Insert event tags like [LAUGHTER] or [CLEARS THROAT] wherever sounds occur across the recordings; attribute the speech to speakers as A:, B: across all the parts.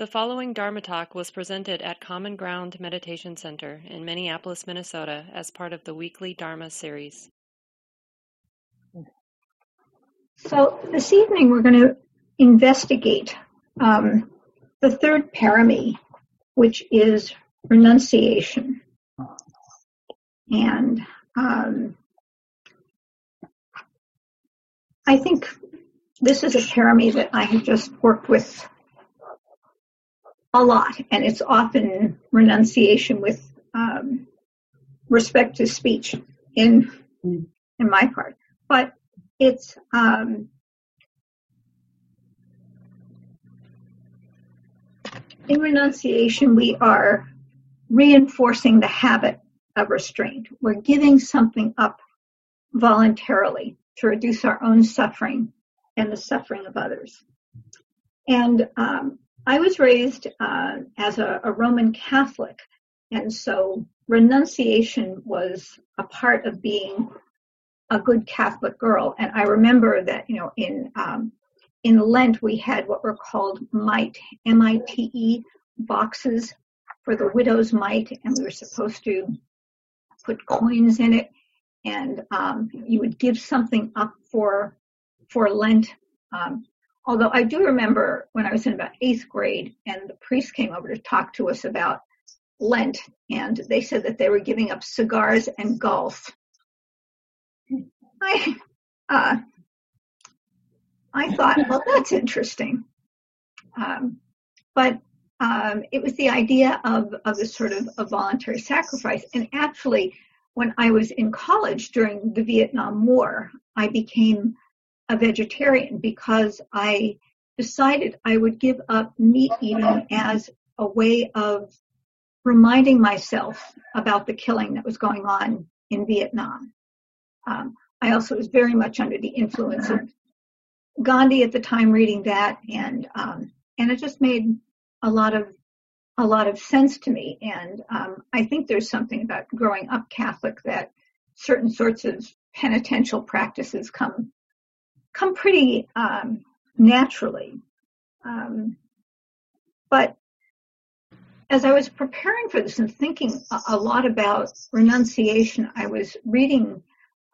A: The following Dharma talk was presented at Common Ground Meditation Center in Minneapolis, Minnesota, as part of the weekly Dharma series.
B: So, this evening we're going to investigate um, the third parami, which is renunciation. And um, I think this is a parami that I have just worked with a lot, and it's often renunciation with um, respect to speech in in my part. But it's um, in renunciation we are reinforcing the habit of restraint. We're giving something up voluntarily to reduce our own suffering and the suffering of others. And um, I was raised uh, as a, a, Roman Catholic, and so renunciation was a part of being a good Catholic girl. And I remember that you know in um, in Lent we had what were called mite M I T E boxes for the widow's mite, and we were supposed to put coins in it, and um, you would give something up for for Lent. Um, Although I do remember when I was in about eighth grade and the priest came over to talk to us about Lent and they said that they were giving up cigars and golf. I, uh, I thought, well, that's interesting. Um, but um, it was the idea of, of a sort of a voluntary sacrifice. And actually, when I was in college during the Vietnam War, I became a vegetarian because I decided I would give up meat eating as a way of reminding myself about the killing that was going on in Vietnam. Um, I also was very much under the influence of Gandhi at the time, reading that, and um, and it just made a lot of a lot of sense to me. And um, I think there's something about growing up Catholic that certain sorts of penitential practices come come pretty um, naturally. Um, but as I was preparing for this and thinking a, lot about renunciation, I was reading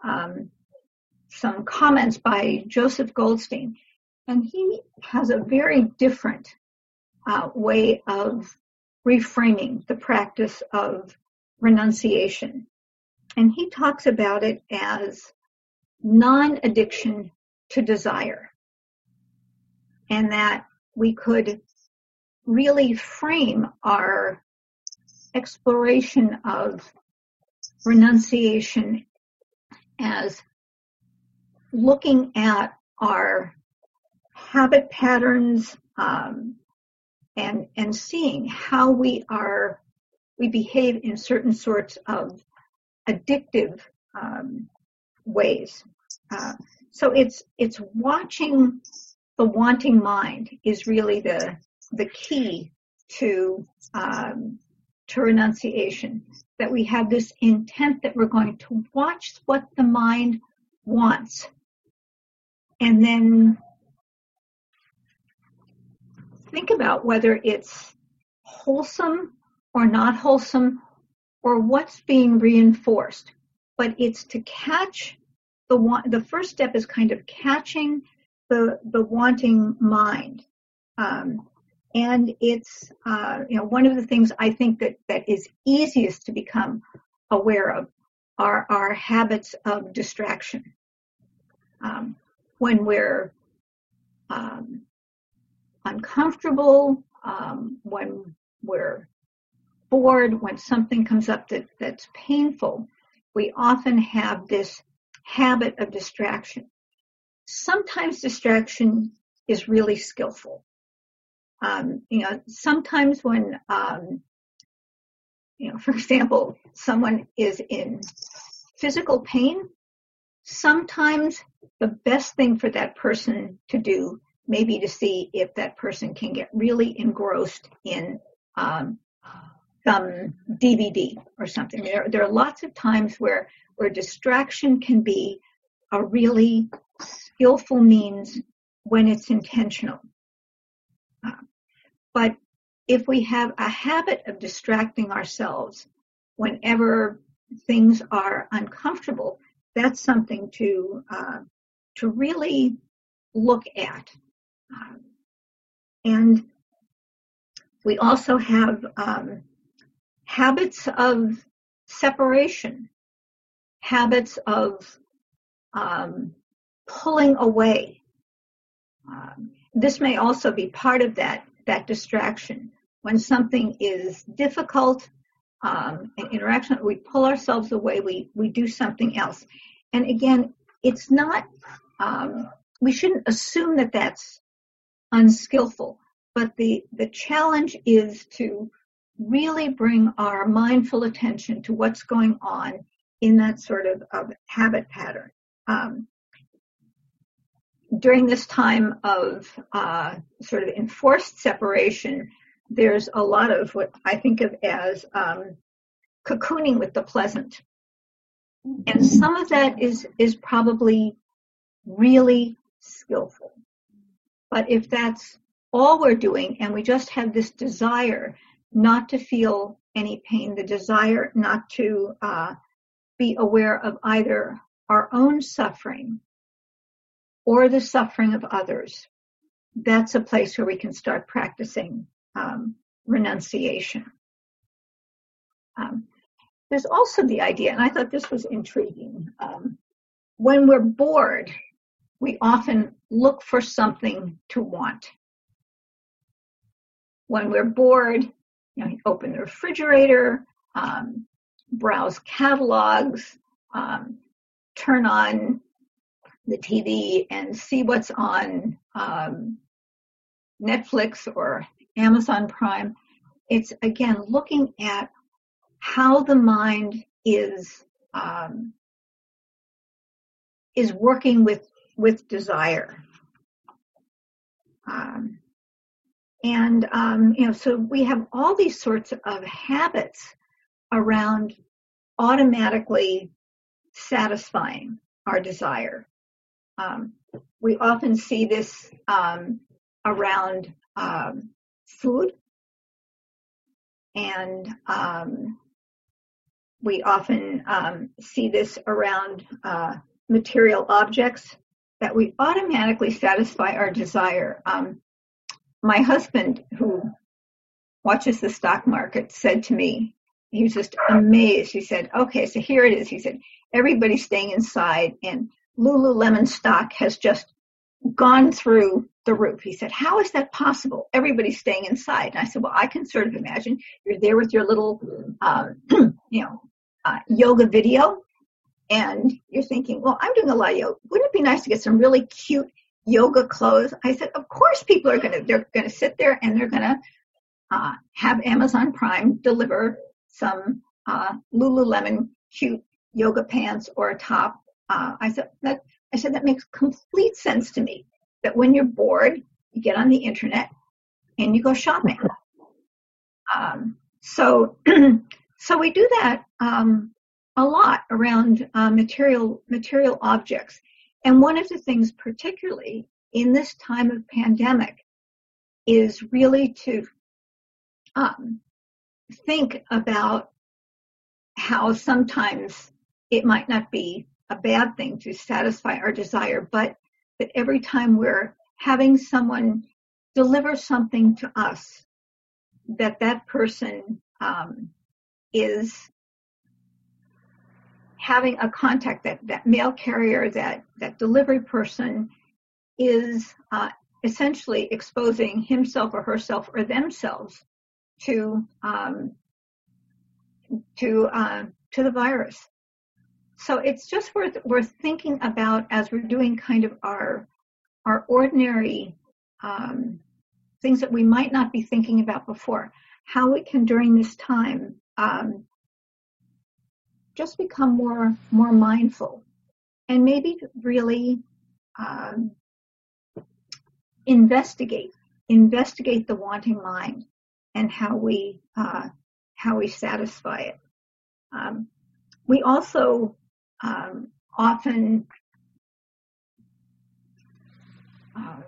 B: um, some comments by Joseph Goldstein, and he has a very different uh, way of reframing the practice of renunciation. And he talks about it as non addiction to desire. And that we could really frame our exploration of renunciation as looking at our habit patterns um, and and seeing how we are we behave in certain sorts of addictive um, ways. Uh, so it's it's watching the wanting mind is really the the key to um, to renunciation. That we have this intent that we're going to watch what the mind wants, and then think about whether it's wholesome or not wholesome, or what's being reinforced. But it's to catch the want, the first step is kind of catching the the wanting mind. Um, and it's uh, you know one of the things I think that that is easiest to become aware of are our habits of distraction. Um, when we're um, uncomfortable, um, when we're bored, when something comes up that, that's painful, we often have this habit of distraction. Sometimes distraction is really skillful. Um, you know, sometimes when, um, you know, [LAUGHS] for example, someone is in physical pain, sometimes the best thing for that person to do may be to see if that person can get really engrossed in um, some DVD or something. There, there are lots of times where where distraction can be a really skillful means when it's intentional. Uh, but if we have a habit of distracting ourselves whenever things are uncomfortable, that's something to uh, to really look at. Um, and we also have um, habits of separation, habits of um, pulling away. Um, this may also be part of that that distraction. When something is difficult, um, an interaction, we pull ourselves away. We we do something else. And again, it's not. Um, we shouldn't assume that that's unskillful. But the, the challenge is to really bring our mindful attention to what's going on in that sort of, of habit pattern. Um, during this time of uh, sort of enforced separation, there's a lot of what I think of as um, cocooning with the pleasant. And some of that is, is probably really skillful. But if that's all we're doing and we just have this desire not to feel any pain, the desire not to uh, be aware of either our own suffering or the suffering of others, that's a place where we can start practicing um, renunciation. Um, there's also the idea, and I thought this was intriguing. Um, when we're bored, we often look for something to want when we're bored, you know, you open the refrigerator, um, browse catalogs, um, turn on the TV and see what's on um, Netflix or Amazon Prime. It's again looking at how the mind is um, is working with with desire. Um, and, um, you know, so we have all these sorts of habits around automatically satisfying our desire. Um, we often see this um, around um, food, and um, we often um, see this around uh, material objects that we automatically satisfy our desire. Um, my husband, who watches the stock market, said to me, he was just amazed. He said, okay, so here it is. He said, everybody's staying inside and Lululemon stock has just gone through the roof. He said, how is that possible? Everybody's staying inside. And I said, well, I can sort of imagine you're there with your little, um, [CLEARS THROAT] you know, uh, yoga video and you're thinking, well, I'm doing a lot of yoga. Wouldn't it be nice to get some really cute yoga clothes. I said, of course people are going to, they're going to sit there and they're going to uh, have Amazon Prime deliver some uh, Lululemon cute yoga pants or a top. Uh, I said that I said that makes complete sense to me. That when you're bored, you get on the internet and you go shopping. [LAUGHS] Um, so, [CLEARS THROAT] so we do that um, a lot around uh, material material objects. And one of the things, particularly in this time of pandemic, is really to um, think about how sometimes it might not be a bad thing to satisfy our desire, but that every time we're having someone deliver something to us, that that person um, is having a contact that that mail carrier that that delivery person is uh, essentially exposing himself or herself or themselves to um, to uh, to the virus. So it's just worth worth thinking about as we're doing kind of our our ordinary um, things that we might not be thinking about before. How we can during this time um, just become more more mindful and maybe really um, investigate investigate the wanting mind and how we uh, how we satisfy it. Um, we also um, often uh,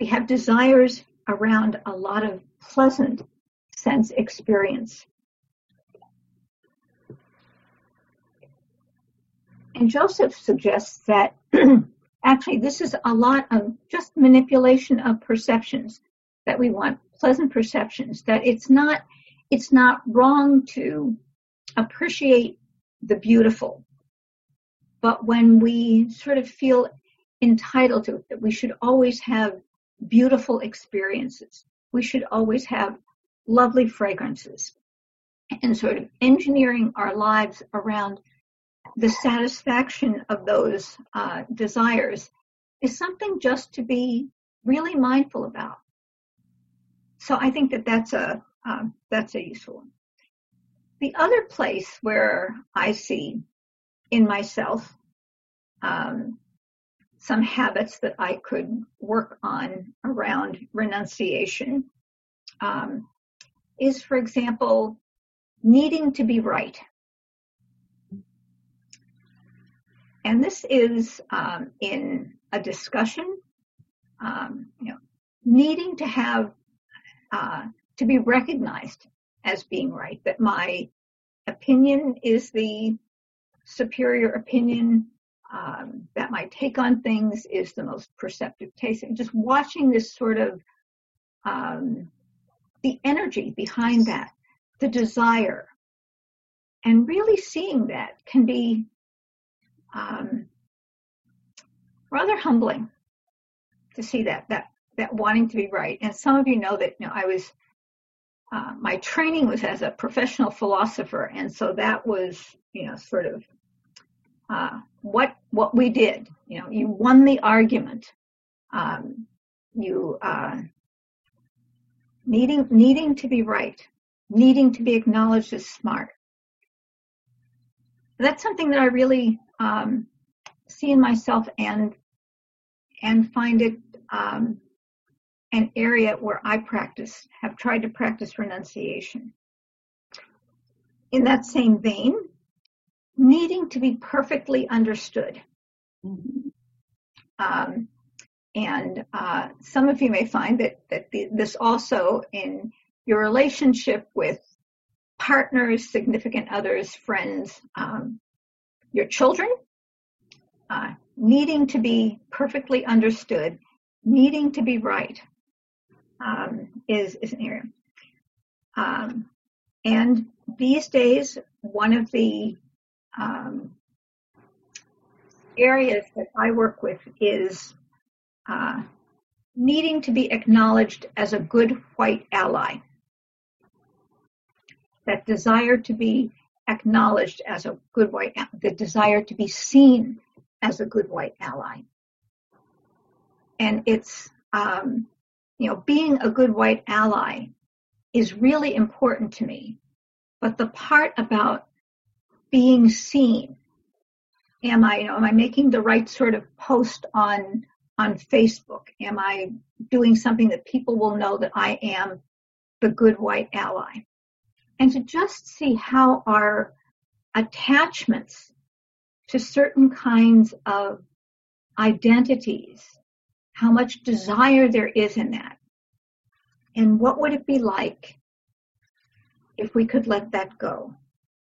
B: we have desires around a lot of pleasant sense experience. And Joseph suggests that [CLEARS THROAT] actually this is a lot of just manipulation of perceptions that we want pleasant perceptions that it's not it's not wrong to appreciate the beautiful. But when we sort of feel entitled to it that we should always have beautiful experiences. We should always have lovely fragrances. And sort of engineering our lives around the satisfaction of those uh, desires is something just to be really mindful about. So I think that that's a um, that's a useful one. The other place where I see in myself um, some habits that I could work on around renunciation um, is, for example, needing to be right. And this is um, in a discussion, um, you know, needing to have uh, to be recognized as being right. That my opinion is the superior opinion. Um, that my take on things is the most perceptive taste. And just watching this sort of um, the energy behind that, the desire, and really seeing that can be um, rather humbling to see that that that wanting to be right. And some of you know that you know I was uh, my training was as a professional philosopher, and so that was you know sort of uh, what what we did. You know, you won the argument. Um, you uh, needing needing to be right, needing to be acknowledged as smart. That's something that I really um, see in myself and and find it um, an area where I practice, have tried to practice renunciation. In that same vein, needing to be perfectly understood. Mm-hmm. Um, and uh, some of you may find that, that the, this also in your relationship with partners, significant others, friends, um, your children, uh, needing to be perfectly understood, needing to be right, um, is, is an area. Um, and these days, one of the um, areas that I work with is uh, needing to be acknowledged as a good white ally. That desire to be acknowledged as a good white, the desire to be seen as a good white ally. And it's, um, you know, being a good white ally is really important to me. But the part about being seen, am I, you know, am I making the right sort of post on, on Facebook? Am I doing something that people will know that I am the good white ally? And to just see how our attachments to certain kinds of identities, how much desire there is in that. And what would it be like if we could let that go?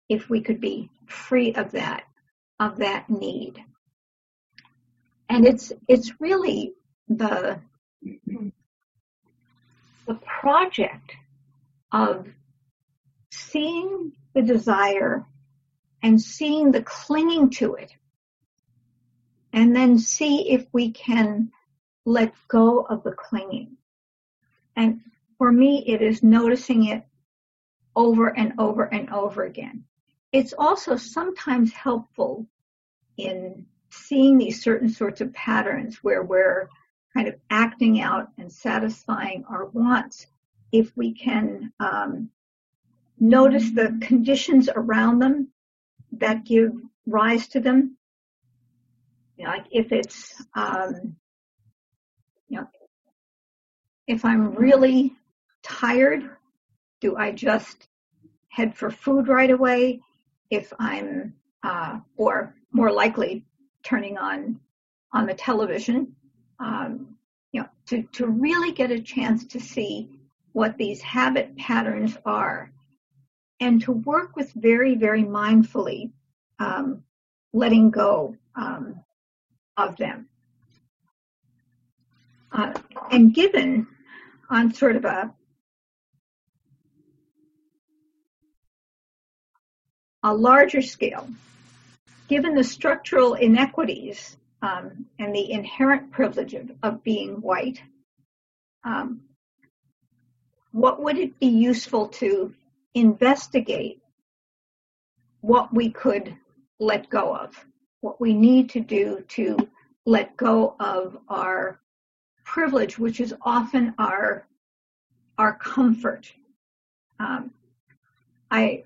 B: If we could be free of that, of that need. And it's, it's really the, the project of seeing the desire and seeing the clinging to it and then see if we can let go of the clinging. And for me, it is noticing it over and over and over again. It's also sometimes helpful in seeing these certain sorts of patterns where we're kind of acting out and satisfying our wants if we can um, notice the conditions around them that give rise to them. You know, like if it's, um, you know, if I'm really tired, do I just head for food right away? If I'm, uh, or more likely turning on, on the television, um, you know, to, to really get a chance to see what these habit patterns are and to work with very, very mindfully um, letting go um, of them. Uh, and given on sort of a a larger scale, given the structural inequities um, and the inherent privilege of, of being white, um, what would it be useful to investigate what we could let go of, what we need to do to let go of our privilege, which is often our our comfort. Um, I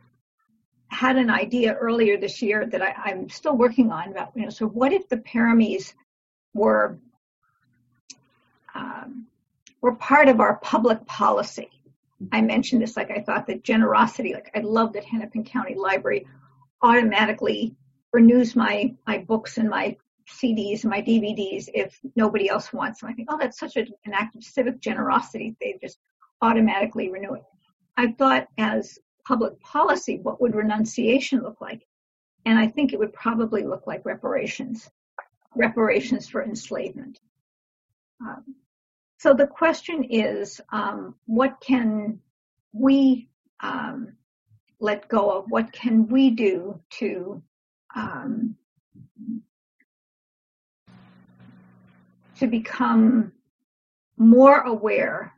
B: had an idea earlier this year that I, am still working on about, you know, so what if the paramis were um, were part of our public policy? I mentioned this, like I thought that generosity, like I love that Hennepin County Library automatically renews my my books and my CDs and my DVDs if nobody else wants them. I think, oh, that's such an act of civic generosity. They just automatically renew it. I thought as public policy, what would renunciation look like? And I think it would probably look like reparations, reparations for enslavement. Um, so the question is, um, what can we um, let go of? What can we do to um, to become more aware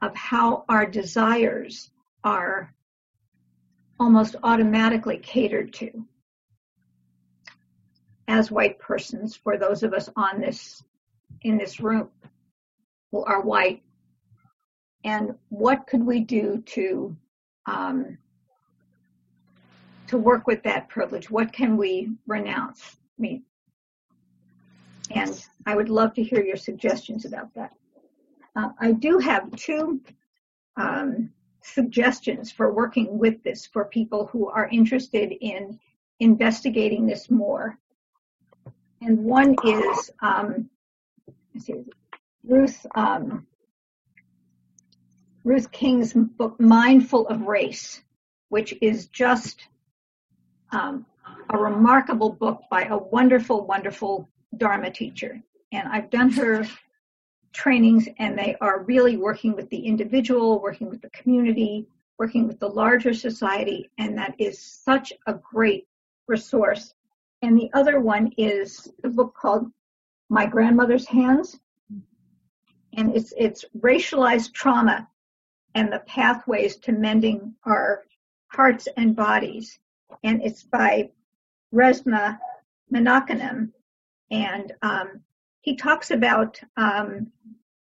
B: of how our desires are almost automatically catered to as white persons for those of us on this in this room are white and what could we do to um, to work with that privilege what can we renounce I mean, and I would love to hear your suggestions about that. Uh, I do have two um, suggestions for working with this for people who are interested in investigating this more. And one is um, see, Ruth um, Ruth King's book "Mindful of Race," which is just um, a remarkable book by a wonderful, wonderful Dharma teacher. And I've done her trainings, and they are really working with the individual, working with the community, working with the larger society, and that is such a great resource. And the other one is a book called My Grandmother's Hands, and it's it's racialized trauma and the pathways to mending our hearts and bodies. And it's by Resmaa Menakem, and um, he talks about um,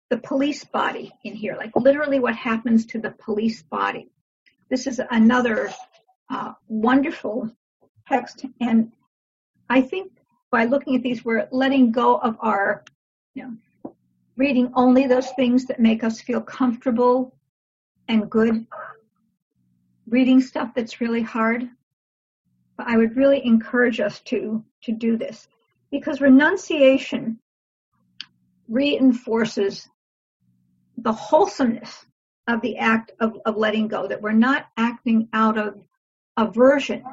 B: the police body in here, like literally what happens to the police body. This is another uh, wonderful text, and I think by looking at these, we're letting go of our, you know, reading only those things that make us feel comfortable and good. Reading stuff that's really hard. But I would really encourage us to to do this because renunciation reinforces the wholesomeness of the act of, of letting go, that we're not acting out of aversion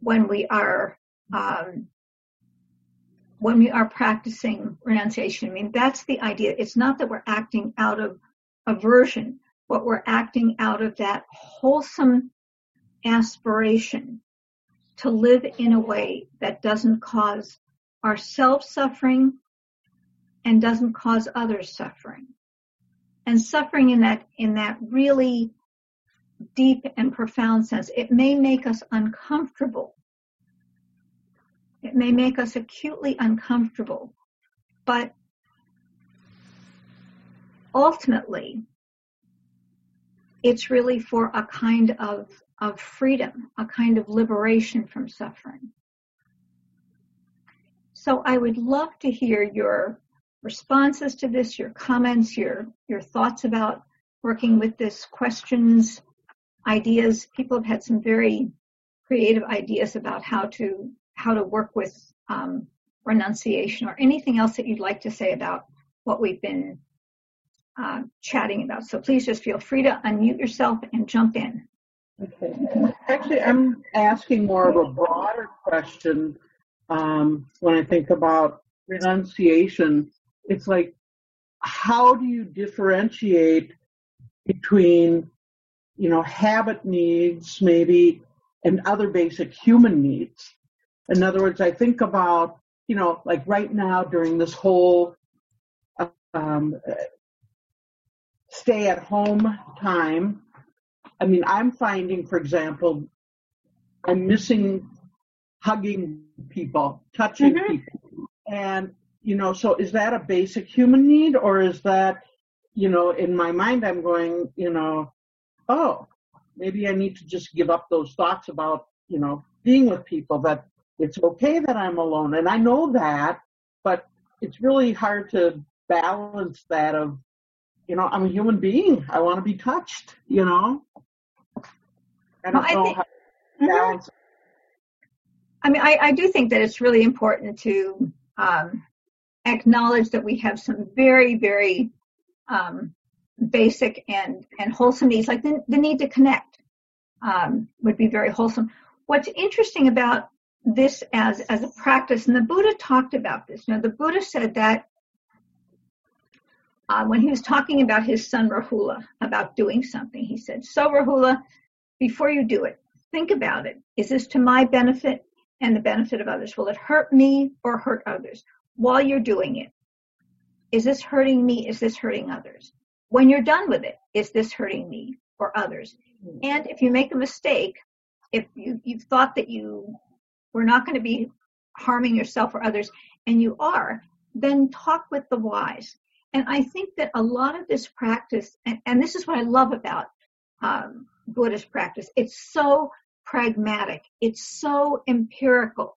B: when we are um, when we are practicing renunciation. I mean, that's the idea. It's not that we're acting out of aversion, but we're acting out of that wholesome aspiration to live in a way that doesn't cause ourselves suffering and doesn't cause others suffering. And suffering in that, in that really deep and profound sense, it may make us uncomfortable. It may make us acutely uncomfortable, but ultimately, it's really for a kind of of freedom, a kind of liberation from suffering. So I would love to hear your responses to this, your comments, your, your thoughts about working with this, questions, ideas. People have had some very creative ideas about how to, how to work with um, renunciation or anything else that you'd like to say about what we've been uh, chatting about. So please just feel free to unmute yourself and jump in.
C: Okay. Actually, I'm asking more of a broader question um, when I think about renunciation. It's like, how do you differentiate between, you know, habit needs maybe and other basic human needs? In other words, I think about, you know, like right now during this whole um, stay at home time, I mean, I'm finding, for example, I'm missing hugging people, touching mm-hmm. people. And, you know, so is that a basic human need or is that, you know, in my mind, I'm going, you know, oh, maybe I need to just give up those thoughts about, you know, being with people that it's okay that I'm alone. And I know that, but it's really hard to balance that of, you know, I'm a human being. I want to be touched, you know? I don't well, know I think, how to mm-hmm. balance mm-hmm.
B: I mean, I, I, do think that it's really important to um, acknowledge that we have some very, very um, basic and, and wholesome needs, like the, the need to connect um, would be very wholesome. What's interesting about this as, as a practice, and the Buddha talked about this. Now, the Buddha said that uh, when he was talking about his son Rahula, about doing something, he said, So, Rahula, before you do it, think about it. Is this to my benefit and the benefit of others? Will it hurt me or hurt others? While you're doing it, is this hurting me? Is this hurting others? When you're done with it, is this hurting me or others? And if you make a mistake, if you, you've thought that you were not going to be harming yourself or others, and you are, then talk with the wise. And I think that a lot of this practice, and, and this is what I love about um, Buddhist practice, it's so pragmatic. It's so empirical.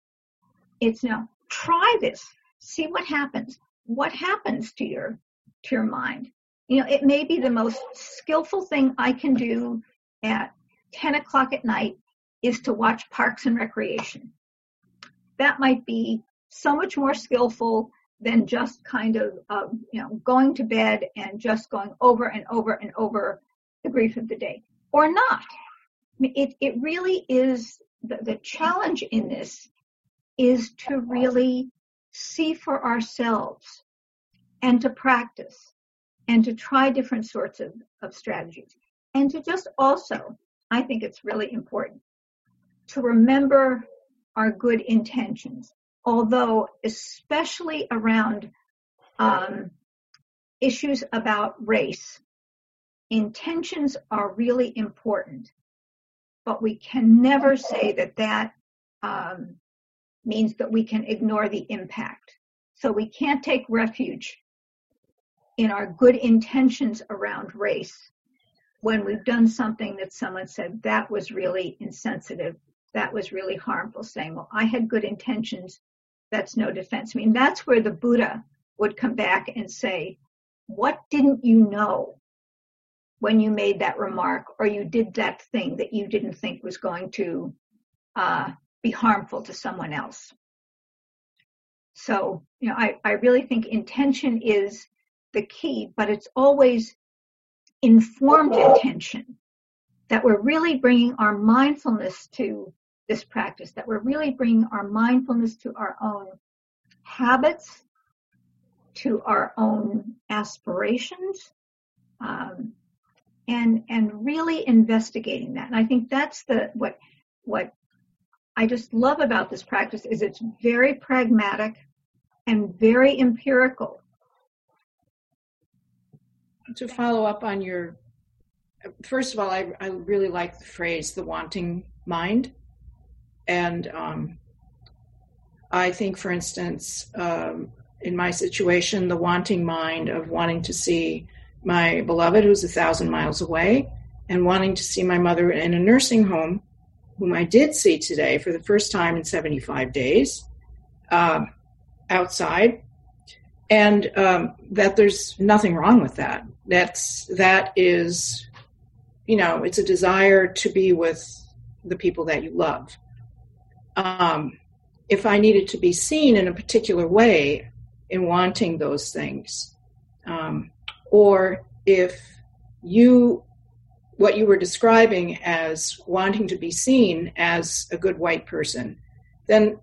B: It's now try this, see what happens. What happens to your to your mind? You know, it may be the most skillful thing I can do at 10 o'clock at night is to watch Parks and Recreation. That might be so much more skillful than just kind of, um, you know, going to bed and just going over and over and over the grief of the day or not. It, it really is the, the challenge in this is to really see for ourselves and to practice and to try different sorts of, of strategies and to just also, I think it's really important to remember our good intentions, although especially around um, issues about race, intentions are really important. But we can never say that that um, means that we can ignore the impact. So we can't take refuge in our good intentions around race when we've done something that someone said that was really insensitive, that was really harmful, saying, well, I had good intentions, that's no defense. I mean, that's where the Buddha would come back and say, what didn't you know when you made that remark or you did that thing that you didn't think was going to uh, be harmful to someone else. So, you know, I, I really think intention is the key, but it's always informed intention that we're really bringing our mindfulness to this practice, that we're really bringing our mindfulness to our own habits, to our own aspirations, um, and and really investigating that. And I think that's the what what I just love about this practice is it's very pragmatic and very empirical.
D: To follow up on your, first of all, I, I really like the phrase "the wanting mind," and um, I think, for instance, um, in my situation, the wanting mind of wanting to see my beloved who's a thousand miles away and wanting to see my mother in a nursing home, whom I did see today for the first time in 75 days, uh, outside, and um, that there's nothing wrong with that. That's that is, you know, it's a desire to be with the people that you love. Um, if I needed to be seen in a particular way in wanting those things, um, or if you what you were describing as wanting to be seen as a good white person, then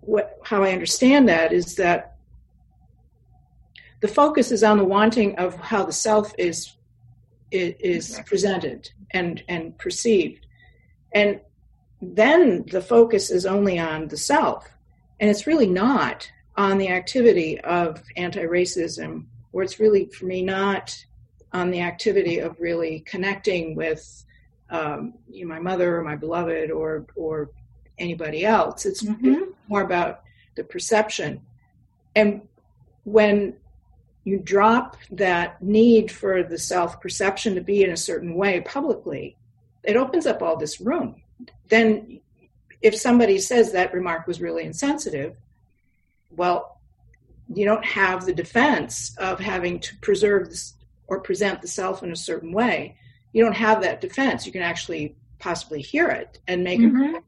D: what, how I understand that is that the focus is on the wanting of how the self is is presented and and perceived, and then the focus is only on the self, and it's really not on the activity of anti-racism, or it's really for me not on the activity of really connecting with um, you know, my mother or my beloved or or anybody else. It's mm-hmm. more about the perception. And when you drop that need for the self perception to be in a certain way publicly, it opens up all this room. Then, if somebody says that remark was really insensitive, well, you don't have the defense of having to preserve this or present the self in a certain way, you don't have that defense. You can actually possibly hear it and make mm-hmm. it,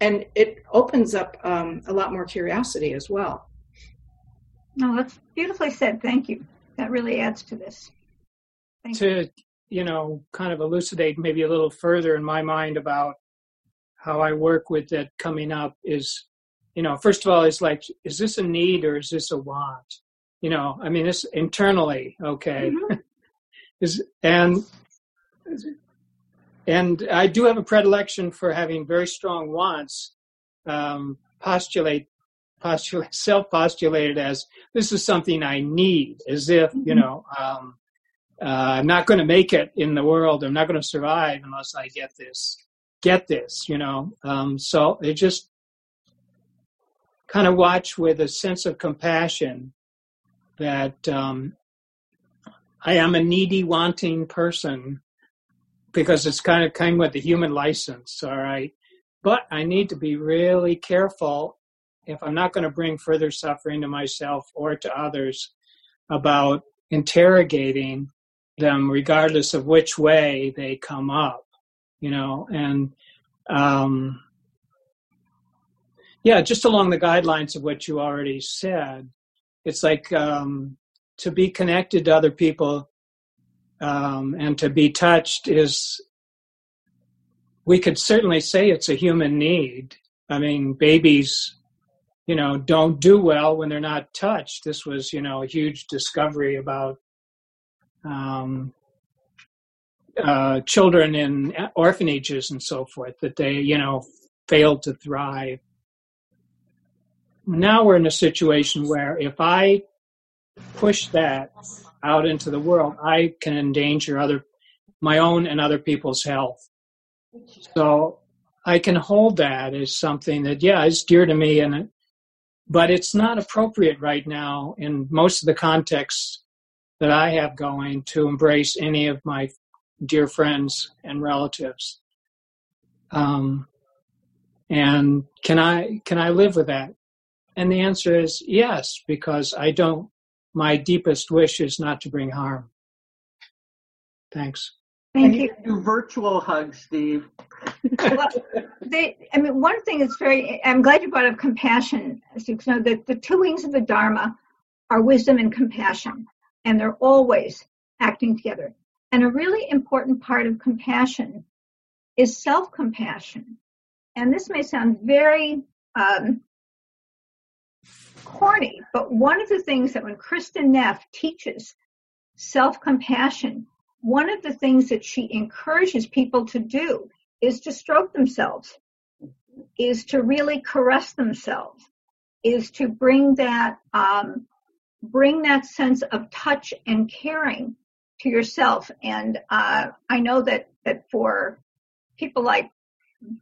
D: and it opens up um, a lot more curiosity as well.
B: No, that's beautifully said. Thank you. That really adds to this.
E: Thank to you. you know, kind of elucidate maybe a little further in my mind about how I work with that coming up is, you know, first of all, is like, is this a need or is this a want? you know i mean it's internally okay mm-hmm. [LAUGHS] is and and i do have a predilection for having very strong wants um, postulate postulate [LAUGHS] self postulated as this is something i need as if you mm-hmm. know um, uh, i'm not going to make it in the world i'm not going to survive unless i get this get this you know um, so it just kind of watch with a sense of compassion that um, I am a needy, wanting person because it's kind of kind of the human license, all right. But I need to be really careful if I'm not going to bring further suffering to myself or to others about interrogating them, regardless of which way they come up, you know, and um, yeah, just along the guidelines of what you already said, it's like um, to be connected to other people um, and to be touched is we could certainly say it's a human need. I mean babies you know don't do well when they're not touched. This was you know a huge discovery about um, uh, children in orphanages and so forth that they you know failed to thrive now we're in a situation where if I push that out into the world, I can endanger other my own and other people's health. So I can hold that as something that yeah is dear to me and but it's not appropriate right now in most of the contexts that I have going to embrace any of my dear friends and relatives. Um, and can I can I live with that? And the answer is yes, because I don't, my deepest wish is not to bring harm. Thanks.
B: Thank you.
C: Do virtual hugs, Steve.
B: well, they, I mean, one thing is very, I'm glad you brought up compassion. So you know that the two wings of the Dharma are wisdom and compassion, and they're always acting together. And a really important part of compassion is self compassion. And this may sound very um, corny, but one of the things that when Kristin Neff teaches self-compassion, one of the things that she encourages people to do is to stroke themselves, is to really caress themselves, is to bring that um, bring that sense of touch and caring to yourself. And uh, I know that that for people like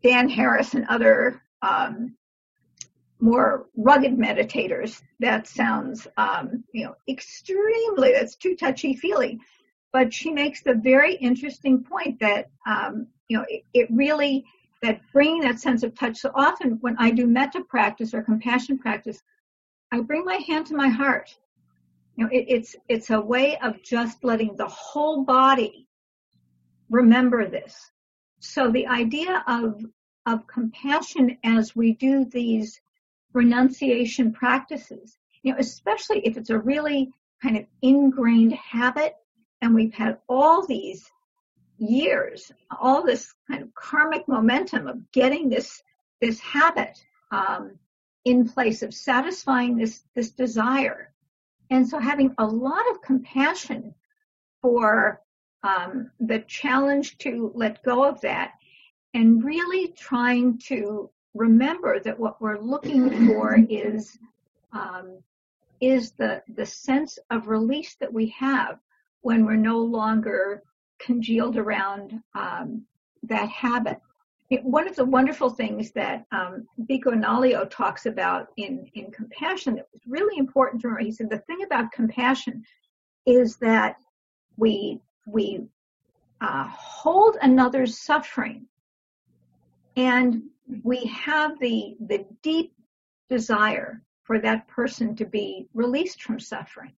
B: Dan Harris and other um, more rugged meditators, that sounds, um, you know, extremely, that's too touchy feely. But she makes the very interesting point that, um, you know, it, it, really, that bringing that sense of touch. So often when I do metta practice or compassion practice, I bring my hand to my heart. You know, it, it's, it's a way of just letting the whole body remember this. So the idea of, of compassion as we do these renunciation practices, you know, especially if it's a really kind of ingrained habit and we've had all these years, all this kind of karmic momentum of getting this this habit um, in place of satisfying this this desire, and so having a lot of compassion for um, the challenge to let go of that, and really trying to remember that what we're looking for is um, is the the sense of release that we have when we're no longer congealed around um, that habit. One of the wonderful things that um, Bhikkhu Analayo talks about in, in compassion that was really important to remember, he said the thing about compassion is that we we uh, hold another's suffering and we have the the deep desire for that person to be released from suffering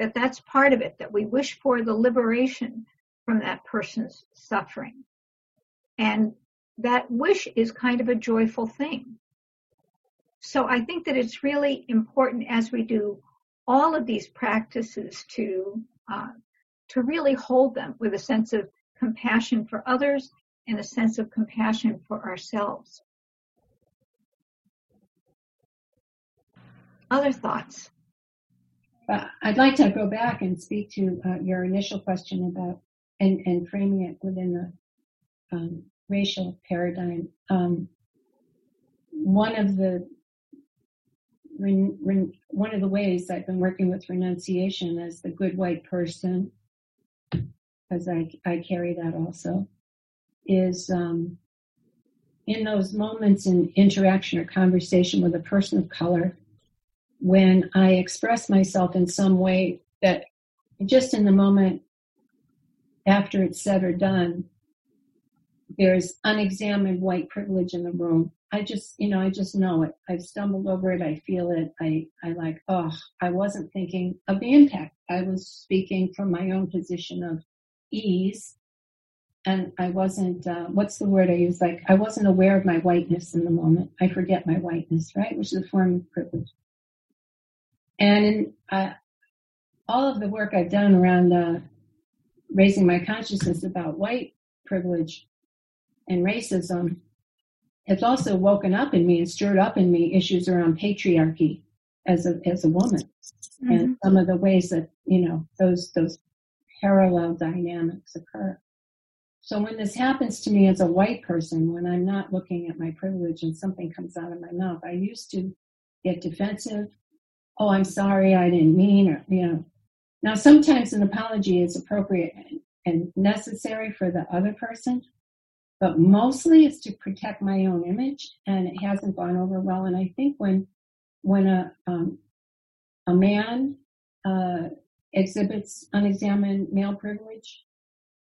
B: that that's part of it, that we wish for the liberation from that person's suffering. And that wish is kind of a joyful thing. So I think that it's really important as we do all of these practices to uh, to really hold them with a sense of compassion for others and a sense of compassion for ourselves. Other thoughts?
F: But I'd like to go back and speak to uh, your initial question about and, and framing it within the um, racial paradigm. Um, one of the re, re, one of the ways I've been working with renunciation as the good white person, because I I carry that also, is um, in those moments in interaction or conversation with a person of color when I express myself in some way that just in the moment after it's said or done, there's unexamined white privilege in the room. I just, you know, I just know it. I've stumbled over it. I feel it. I, I like, oh, I wasn't thinking of the impact. I was speaking from my own position of ease. And I wasn't, uh, what's the word I use? Like, I wasn't aware of my whiteness in the moment. I forget my whiteness, right? Which is a form of privilege. And in uh, all of the work I've done around uh, raising my consciousness about white privilege and racism, it's also woken up in me and stirred up in me issues around patriarchy as a as a woman, mm-hmm. and some of the ways that you know those those parallel dynamics occur. So when this happens to me as a white person, when I'm not looking at my privilege and something comes out of my mouth, I used to get defensive oh, I'm sorry, I didn't mean, or, you know. Now, sometimes an apology is appropriate and necessary for the other person, but mostly it's to protect my own image, and it hasn't gone over well. And I think when when a um, a man uh, exhibits unexamined male privilege,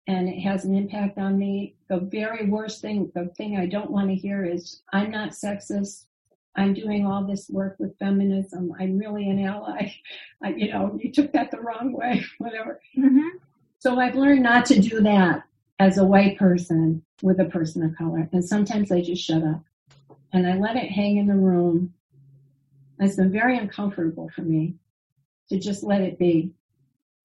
F: and it has an impact on me, the very worst thing, the thing I don't want to hear is, "I'm not sexist. I'm doing all this work with feminism. I'm really an ally. I, you know, you took that the wrong way, [LAUGHS] whatever. Mm-hmm. So I've learned not to do that as a white person with a person of color. And sometimes I just shut up and I let it hang in the room. It's been very uncomfortable for me to just let it be.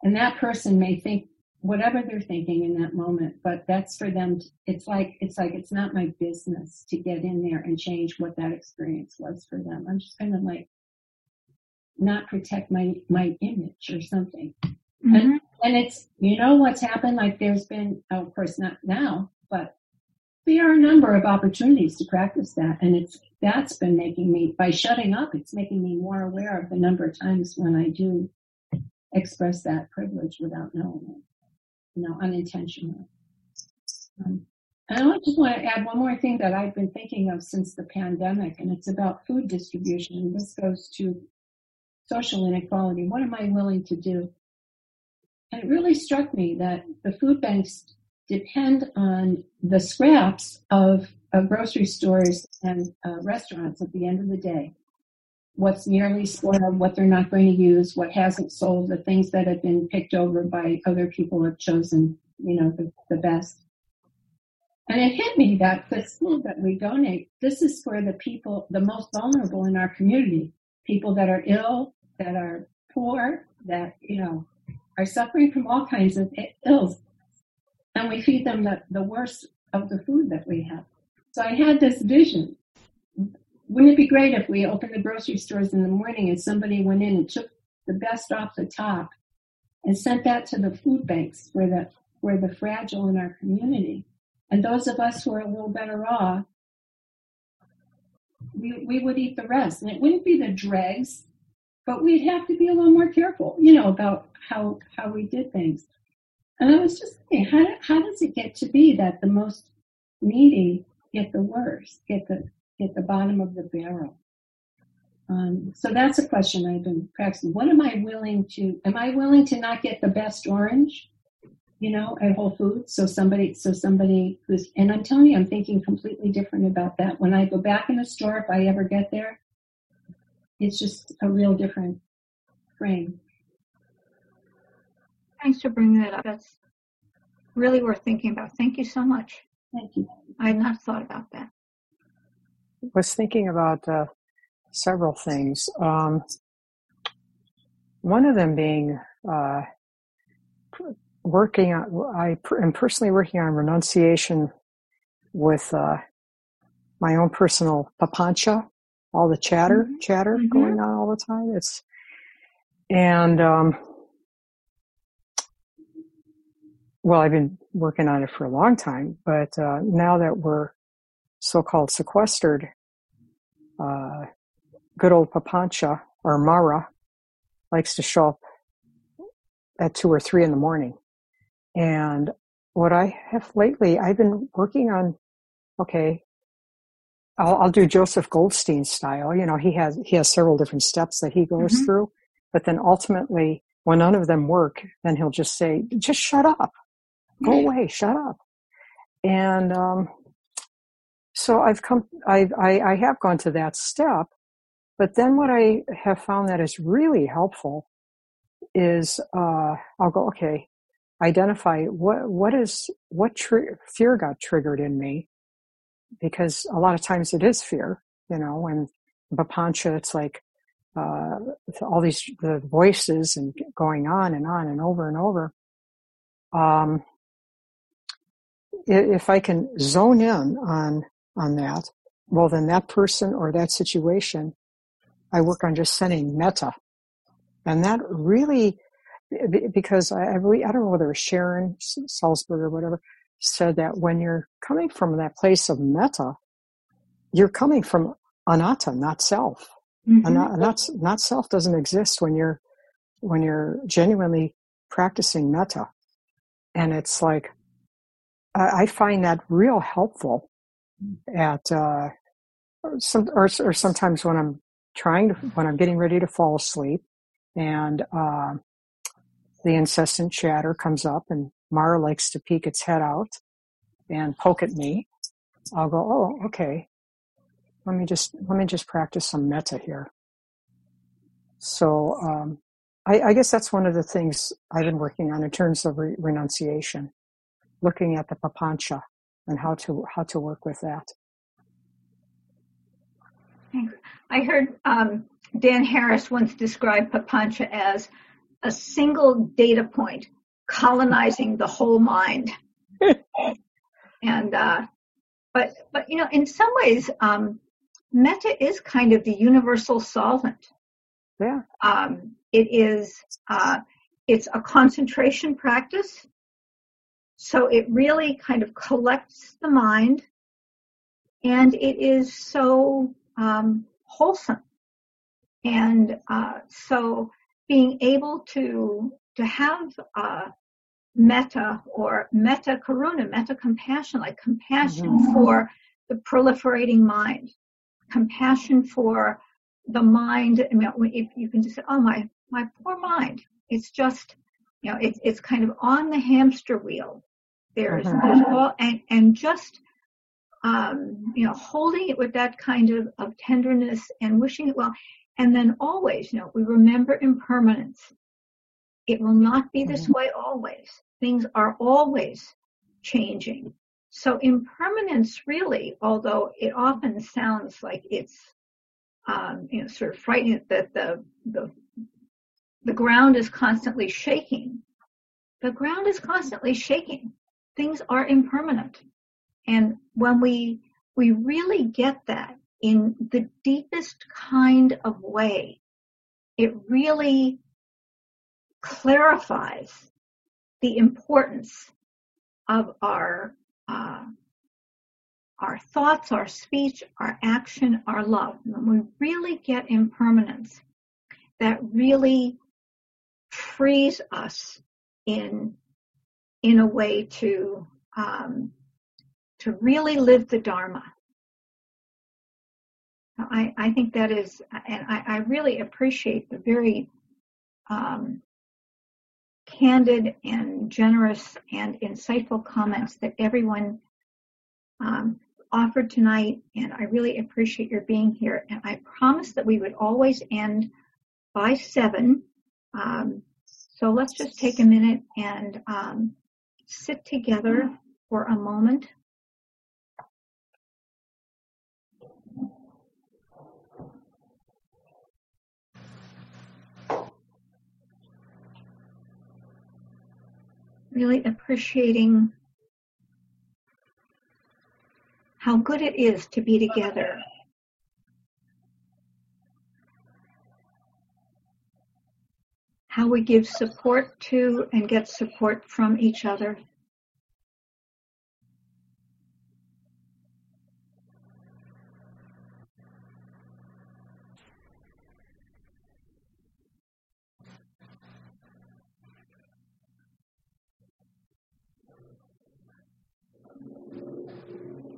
F: And that person may think whatever they're thinking in that moment but that's for them it's like it's like it's not my business to get in there and change what that experience was for them i'm just going to like not protect my my image or something mm-hmm. and and it's you know what's happened like there's been oh, of course not now but there are a number of opportunities to practice that and it's that's been making me by shutting up it's making me more aware of the number of times when i do express that privilege without knowing it you know, unintentionally. Um, and I just want to add one more thing that I've been thinking of since the pandemic, and it's about food distribution. And this goes to social inequality. What am I willing to do? And it really struck me that the food banks depend on the scraps of, of grocery stores and uh, restaurants at the end of the day what's nearly spoiled, what they're not going to use, what hasn't sold, the things that have been picked over by other people have chosen, you know, the, the best. And it hit me that the food that we donate, this is for the people, the most vulnerable in our community, people that are ill, that are poor, that, you know, are suffering from all kinds of ills. And we feed them the, the worst of the food that we have. So I had this vision. Wouldn't it be great if we opened the grocery stores in the morning and somebody went in and took the best off the top and sent that to the food banks for the for the fragile in our community. And those of us who are a little better off, we, we would eat the rest. And it wouldn't be the dregs, but we'd have to be a little more careful, you know, about how, how we did things. And I was just thinking, how, how does it get to be that the most needy get the worst, get the, get the bottom of the barrel? Um, so that's a question I've been practicing. What am I willing to, am I willing to not get the best orange? you know, at Whole Foods. So somebody, so somebody who's, and I'm telling you, I'm thinking completely different about that. When I go back in the store, if I ever get there, it's just a real different frame.
B: Thanks for bringing that up. That's really worth thinking about. Thank you so much.
F: Thank you.
B: I had not thought about that.
G: I was thinking about uh, several things. Um, one of them being uh, working on, I am personally working on renunciation with uh, my own personal papancha, all the chatter, mm-hmm. chatter mm-hmm. going on all the time. It's, and, um, well, I've been working on it for a long time, but uh, now that we're so-called sequestered, uh, good old papancha or Mara likes to show up at two or three in the morning and what I have lately, I've been working on, okay, I'll, I'll do Joseph Goldstein style. You know, he has, he has several different steps that he goes mm-hmm. through, but then ultimately when none of them work, then he'll just say, just shut up, go away, shut up. And, um, so I've come, I've, I, I have gone to that step, but then what I have found that is really helpful is, uh, I'll go, okay, identify what what is what fear got triggered in me because a lot of times it is fear you know when papancha it's like uh, all these the voices and going on and on and over and over. Um, if i can zone in on on that well then that person or that situation i work on just sending metta, and that really because I, I believe, I don't know whether it was Sharon Salzberg or whatever, said that when you're coming from that place of metta, you're coming from anatta, not self. Mm-hmm. Not, not, not self doesn't exist when you're, when you're genuinely practicing metta. And it's like, I, I find that real helpful at, uh, some, or, or sometimes when I'm trying to, when I'm getting ready to fall asleep and, uh, the incessant chatter comes up and Mara likes to peek its head out and poke at me. I'll go, oh, okay. Let me just, let me just practice some metta here. So, um, I, I, guess that's one of the things I've been working on in terms of re- renunciation, looking at the papancha and how to, how to work with that.
B: I heard um, Dan Harris once describe papancha as a single data point colonizing the whole mind. [LAUGHS] and uh, but but you know, in some ways, um, metta is kind of the universal solvent.
G: Yeah.
B: Um, it is. Uh, it's a concentration practice. So it really kind of collects the mind, and it is so um, wholesome. And uh, so being able to to have uh, metta or metta karuna, metta compassion, like compassion mm-hmm. for the proliferating mind, compassion for the mind. I mean, if you can just say, "Oh my, my poor mind," it's just, you know, it's it's kind of on the hamster wheel. There's, mm-hmm. there's all, and and just, um, you know, holding it with that kind of of tenderness and wishing it well. And then always, you know, we remember impermanence. It will not be this mm-hmm. way always. Things are always changing. So impermanence really, although it often sounds like it's, um, you know, sort of frightening that the, the, the ground is constantly shaking. The ground is constantly shaking. Things are impermanent. And when we, we really get that in the deepest kind of way, it really clarifies the importance of our uh, our thoughts, our speech, our action, our love. When we really get impermanence, that really frees us in in a way to um, to really live the Dharma. I, I think that is, and I, I really appreciate the very um, candid and generous and insightful comments that everyone um, offered tonight. And I really appreciate your being here. And I promised that we would always end by seven. Um, so let's just take a minute and um, sit together for a moment. Really appreciating how good it is to be together. How we give support to and get support from each other.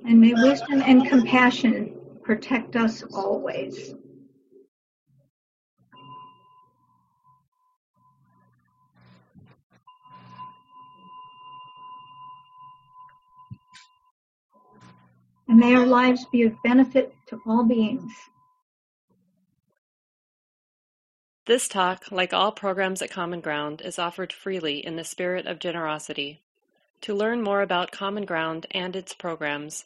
B: And may wisdom and compassion protect us always. And may our lives be of benefit to all beings.
A: This talk, like all programs at Common Ground, is offered freely in the spirit of generosity. To learn more about Common Ground and its programs,